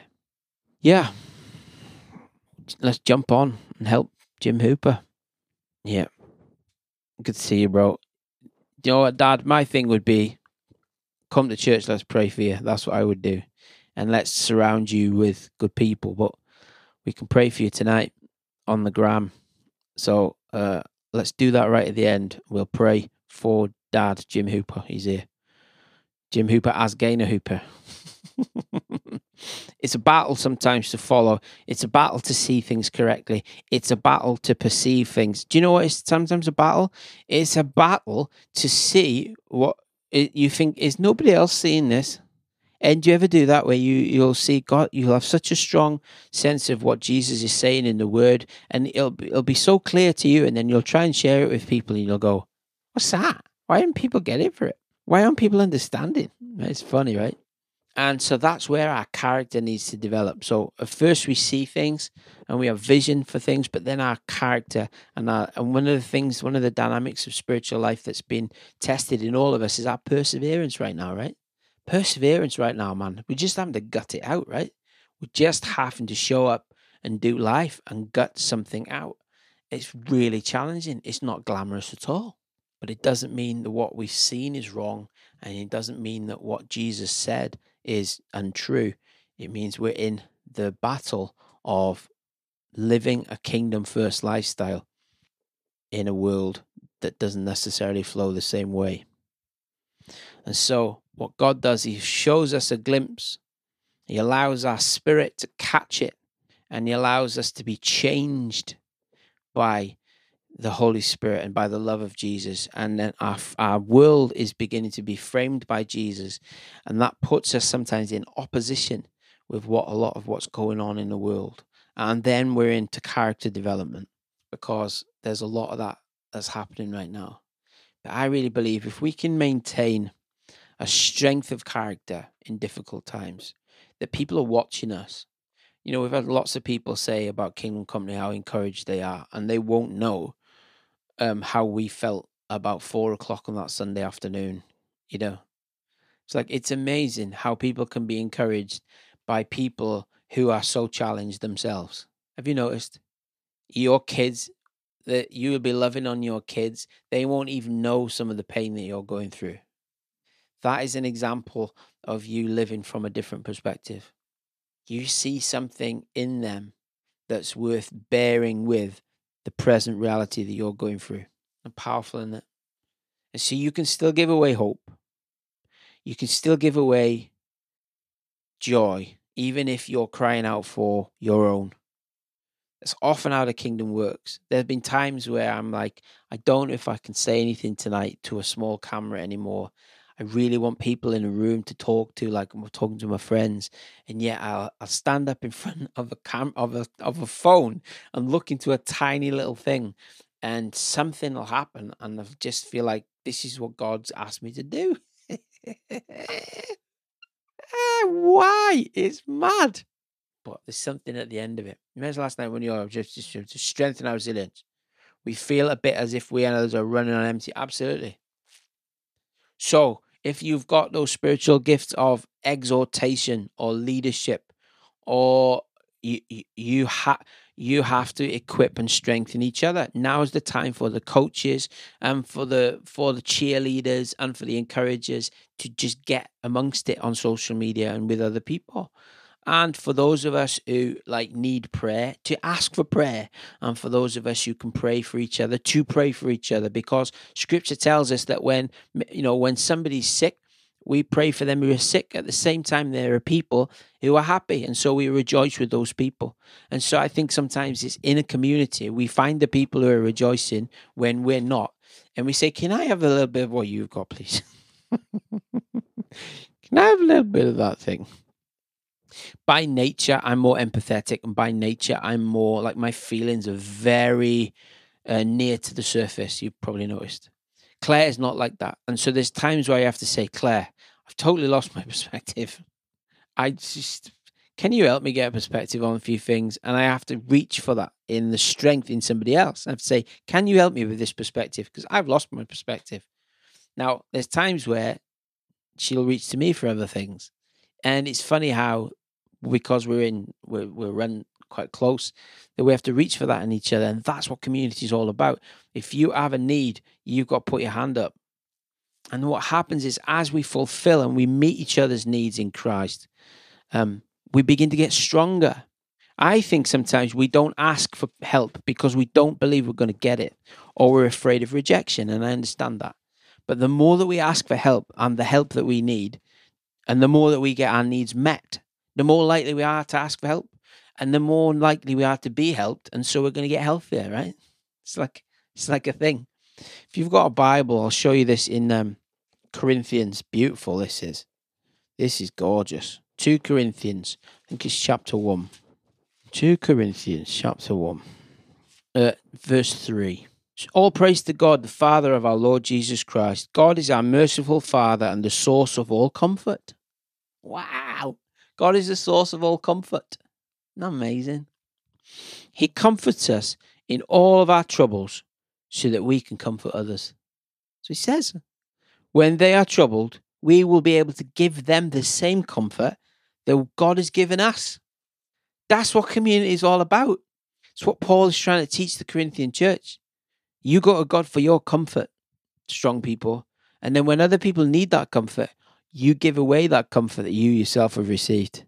Yeah. Let's jump on and help Jim Hooper. Yeah. Good to see you, bro. You know what, Dad? My thing would be come to church, let's pray for you. That's what I would do. And let's surround you with good people. But we can pray for you tonight on the gram. So uh, let's do that right at the end. We'll pray for Dad, Jim Hooper. He's here. Jim Hooper as Gaynor Hooper. it's a battle sometimes to follow. It's a battle to see things correctly. It's a battle to perceive things. Do you know what is sometimes a battle? It's a battle to see what you think is nobody else seeing this. And do you ever do that where you you'll see God? You'll have such a strong sense of what Jesus is saying in the Word, and it'll be, it'll be so clear to you. And then you'll try and share it with people, and you'll go, "What's that? Why don't people get it for it? Why aren't people understanding?" It's funny, right? And so that's where our character needs to develop. So at first we see things and we have vision for things, but then our character and our, and one of the things, one of the dynamics of spiritual life that's been tested in all of us is our perseverance right now, right? Perseverance right now, man. We just having to gut it out, right? We're just having to show up and do life and gut something out. It's really challenging. It's not glamorous at all. But it doesn't mean that what we've seen is wrong. And it doesn't mean that what Jesus said is untrue. It means we're in the battle of living a kingdom first lifestyle in a world that doesn't necessarily flow the same way. And so, what God does, He shows us a glimpse, He allows our spirit to catch it, and He allows us to be changed by the Holy Spirit and by the love of Jesus. And then our, our world is beginning to be framed by Jesus. And that puts us sometimes in opposition with what a lot of what's going on in the world. And then we're into character development because there's a lot of that that's happening right now. But I really believe if we can maintain a strength of character in difficult times, that people are watching us. You know, we've had lots of people say about Kingdom Company how encouraged they are, and they won't know um, how we felt about four o'clock on that Sunday afternoon. You know, it's like it's amazing how people can be encouraged by people who are so challenged themselves. Have you noticed? Your kids that you will be loving on your kids, they won't even know some of the pain that you're going through. That is an example of you living from a different perspective. You see something in them that's worth bearing with the present reality that you're going through and powerful in it. And so you can still give away hope. You can still give away joy, even if you're crying out for your own. That's often how the kingdom works. There have been times where I'm like, I don't know if I can say anything tonight to a small camera anymore. I really want people in a room to talk to, like I'm talking to my friends, and yet I'll, I'll stand up in front of a cam of a of a phone and look into a tiny little thing, and something will happen, and I just feel like this is what God's asked me to do. Why? It's mad, but there's something at the end of it. Remember last night when you're just, just to strengthen our resilience, we feel a bit as if we and others are running on empty. Absolutely. So if you've got those spiritual gifts of exhortation or leadership or you you have you have to equip and strengthen each other. Now is the time for the coaches and for the for the cheerleaders and for the encouragers to just get amongst it on social media and with other people and for those of us who like need prayer to ask for prayer. And for those of us who can pray for each other to pray for each other. Because scripture tells us that when you know when somebody's sick we pray for them who are sick. At the same time there are people who are happy. And so we rejoice with those people. And so i think sometimes it's in a community we find the people who are rejoicing when we're not. And we say can i have a little bit of what you've got please? Can i have a little bit of that thing by nature, I'm more empathetic, and by nature, I'm more like my feelings are very uh, near to the surface. You've probably noticed. Claire is not like that, and so there's times where I have to say, Claire, I've totally lost my perspective. I just can you help me get a perspective on a few things? And I have to reach for that in the strength in somebody else. I have to say, can you help me with this perspective? Because I've lost my perspective. Now, there's times where she'll reach to me for other things. And it's funny how because we're in we're, we're run quite close that we have to reach for that in each other and that's what community is all about. If you have a need you've got to put your hand up. And what happens is as we fulfill and we meet each other's needs in christ um, we begin to get stronger. I think sometimes we don't ask for help because we don't believe we're going to get it or we're afraid of rejection and i understand that. But the more that we ask for help and the help that we need and the more that we get our needs met the more likely we are to ask for help and the more likely we are to be helped and so we're going to get healthier right? It's like it's like a thing. If you've got a bible i'll show you this in um, corinthians. Beautiful this is. This is gorgeous. 2 corinthians. I think it's chapter 1 2 corinthians chapter 1 uh, verse 3 all praise to God, the Father of our Lord Jesus Christ. God is our merciful Father and the source of all comfort Wow. God is the source of all comfort. Isn't amazing? He comforts us in all of our troubles so that we can comfort others. So he says, when they are troubled, we will be able to give them the same comfort that God has given us. That's what community is all about. It's what Paul is trying to teach the Corinthian church. You go to God for your comfort, strong people. And then when other people need that comfort, you give away that comfort that you yourself have received.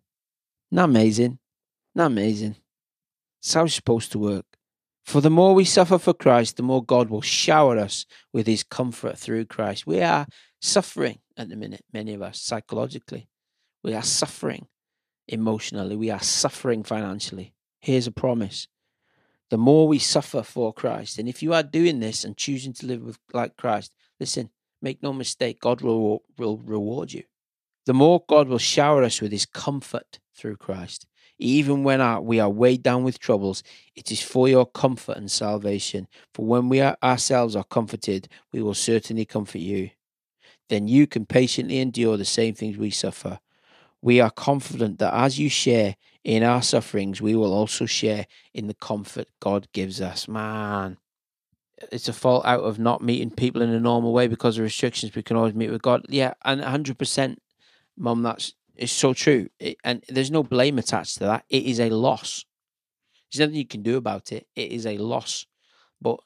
Not amazing. Not amazing. It's how it's supposed to work. For the more we suffer for Christ, the more God will shower us with his comfort through Christ. We are suffering at the minute, many of us, psychologically. We are suffering emotionally. We are suffering financially. Here's a promise. The more we suffer for Christ, and if you are doing this and choosing to live with, like Christ, listen, make no mistake, God will, will reward you. The more God will shower us with his comfort through Christ. Even when our, we are weighed down with troubles, it is for your comfort and salvation. For when we are, ourselves are comforted, we will certainly comfort you. Then you can patiently endure the same things we suffer. We are confident that as you share in our sufferings, we will also share in the comfort God gives us. Man, it's a fault out of not meeting people in a normal way because of restrictions. We can always meet with God. Yeah, and 100%, Mum, that's it's so true. It, and there's no blame attached to that. It is a loss. There's nothing you can do about it. It is a loss. But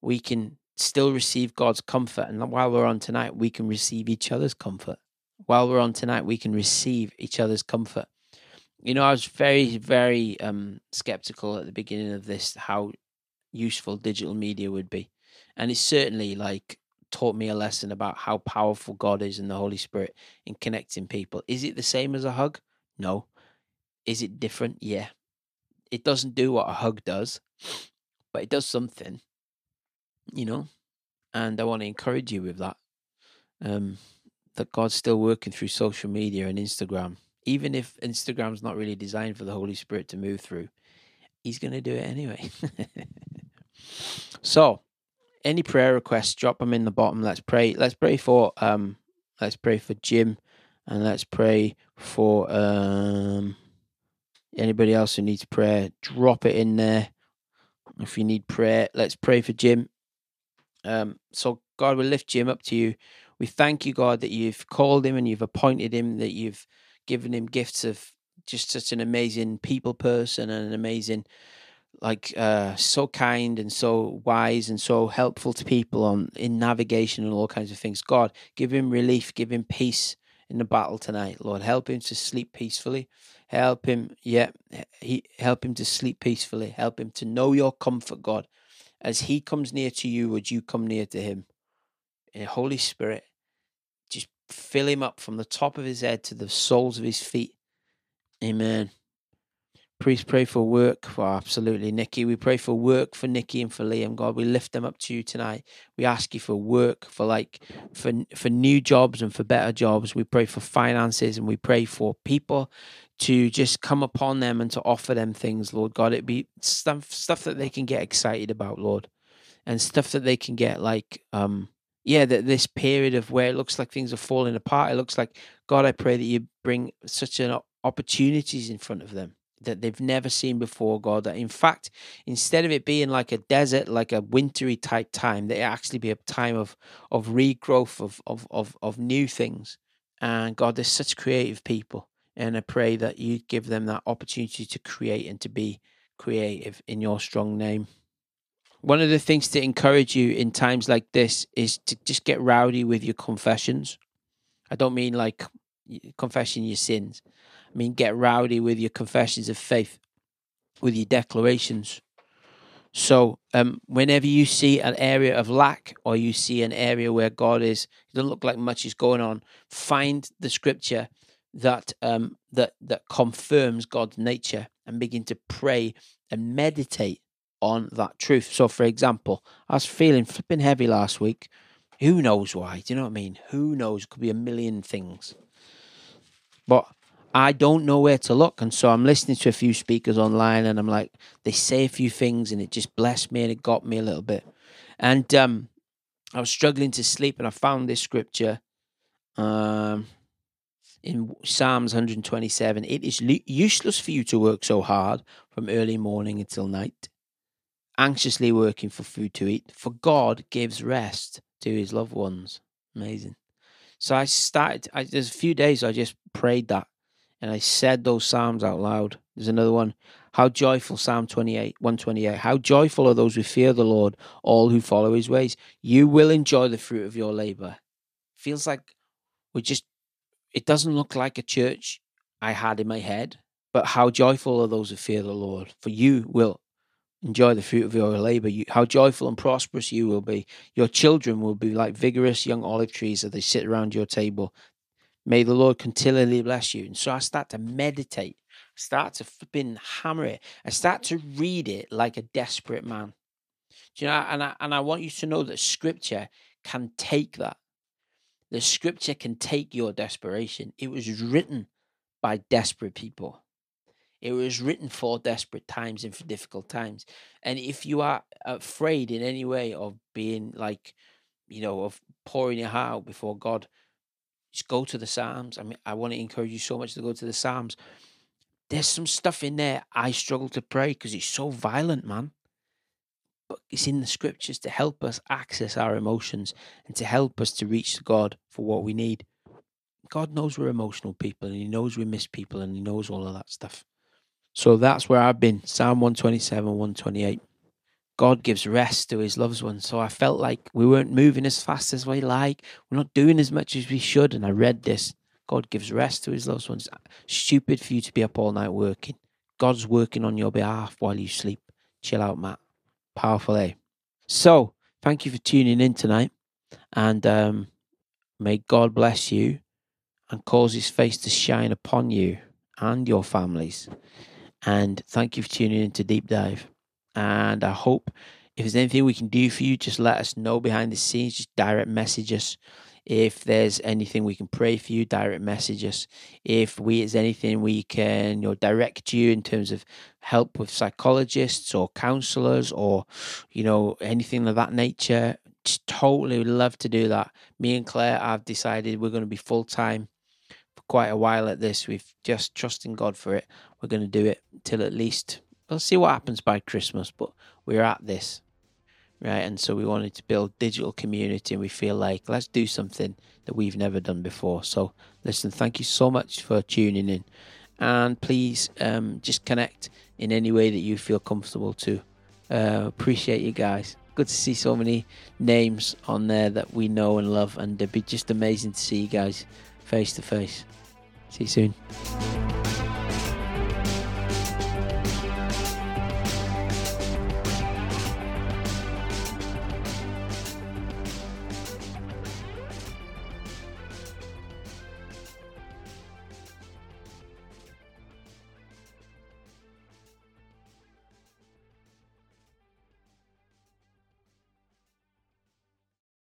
we can still receive God's comfort. And while we're on tonight, we can receive each other's comfort. While we're on tonight, we can receive each other's comfort. You know, I was very, very um, skeptical at the beginning of this how useful digital media would be. And it's certainly like taught me a lesson about how powerful God is and the Holy Spirit in connecting people. Is it the same as a hug? No. Is it different? Yeah. It doesn't do what a hug does, but it does something, you know? And I want to encourage you with that. Um, that God's still working through social media and Instagram. Even if Instagram's not really designed for the Holy Spirit to move through, He's going to do it anyway. so, any prayer requests, drop them in the bottom. Let's pray. Let's pray for um let's pray for Jim and let's pray for um anybody else who needs prayer. Drop it in there. If you need prayer, let's pray for Jim. Um so God will lift Jim up to you. We thank you, God, that you've called him and you've appointed him, that you've given him gifts of just such an amazing people person and an amazing like uh, so kind and so wise and so helpful to people on in navigation and all kinds of things. God, give him relief, give him peace in the battle tonight, Lord. Help him to sleep peacefully. Help him, yeah, he help him to sleep peacefully. Help him to know your comfort, God. As he comes near to you, would you come near to him? In Holy Spirit, just fill him up from the top of his head to the soles of his feet. Amen. Please pray for work for absolutely Nikki. We pray for work for Nikki and for Liam. God, we lift them up to you tonight. We ask you for work, for like for for new jobs and for better jobs. We pray for finances and we pray for people to just come upon them and to offer them things, Lord God. It be stuff stuff that they can get excited about, Lord, and stuff that they can get like um yeah, that this period of where it looks like things are falling apart. It looks like God. I pray that you bring such an opportunities in front of them that they've never seen before, God. That in fact, instead of it being like a desert, like a wintry type time, that it actually be a time of of regrowth of of of, of new things. And God, there's such creative people. And I pray that you give them that opportunity to create and to be creative in your strong name. One of the things to encourage you in times like this is to just get rowdy with your confessions. I don't mean like confessing your sins. I mean, get rowdy with your confessions of faith, with your declarations. So, um, whenever you see an area of lack or you see an area where God is, it doesn't look like much is going on, find the scripture that um, that that confirms God's nature and begin to pray and meditate on that truth. So, for example, I was feeling flipping heavy last week. Who knows why? Do you know what I mean? Who knows? It could be a million things. But I don't know where to look. And so I'm listening to a few speakers online and I'm like, they say a few things and it just blessed me and it got me a little bit. And um, I was struggling to sleep and I found this scripture. Um, in Psalms 127 It is useless for you to work so hard from early morning until night, anxiously working for food to eat, for God gives rest to his loved ones. Amazing. So I started, I, there's a few days I just prayed that and I said those Psalms out loud. There's another one. How joyful, Psalm 28, 128. How joyful are those who fear the Lord, all who follow his ways. You will enjoy the fruit of your labor. Feels like we're just, it doesn't look like a church I had in my head, but how joyful are those who fear the Lord, for you will enjoy the fruit of your labor. You, how joyful and prosperous you will be. Your children will be like vigorous young olive trees as they sit around your table. May the Lord continually bless you. And so I start to meditate, start to flipping hammer it. I start to read it like a desperate man. Do you know? And I, and I want you to know that Scripture can take that. The Scripture can take your desperation. It was written by desperate people. It was written for desperate times and for difficult times. And if you are afraid in any way of being like, you know, of pouring your heart out before God, just go to the Psalms. I mean, I want to encourage you so much to go to the Psalms. There's some stuff in there I struggle to pray because it's so violent, man. But it's in the scriptures to help us access our emotions and to help us to reach God for what we need. God knows we're emotional people and He knows we miss people and He knows all of that stuff. So that's where I've been. Psalm 127, 128. God gives rest to his loved ones. So I felt like we weren't moving as fast as we like. We're not doing as much as we should. And I read this. God gives rest to his loved ones. Stupid for you to be up all night working. God's working on your behalf while you sleep. Chill out, Matt. Powerful, eh? So thank you for tuning in tonight. And um, may God bless you and cause his face to shine upon you and your families. And thank you for tuning in to Deep Dive. And I hope if there's anything we can do for you, just let us know behind the scenes. Just direct message us. If there's anything we can pray for you, direct message us. If we there's anything we can you know, direct you in terms of help with psychologists or counselors or you know anything of that nature, just totally love to do that. Me and Claire have decided we're going to be full time for quite a while at this. We've just trusting God for it. We're going to do it till at least we'll see what happens by Christmas, but we're at this, right? And so we wanted to build digital community, and we feel like let's do something that we've never done before. So, listen, thank you so much for tuning in, and please um, just connect in any way that you feel comfortable to. Uh, appreciate you guys. Good to see so many names on there that we know and love, and it'd be just amazing to see you guys face to face. See you soon.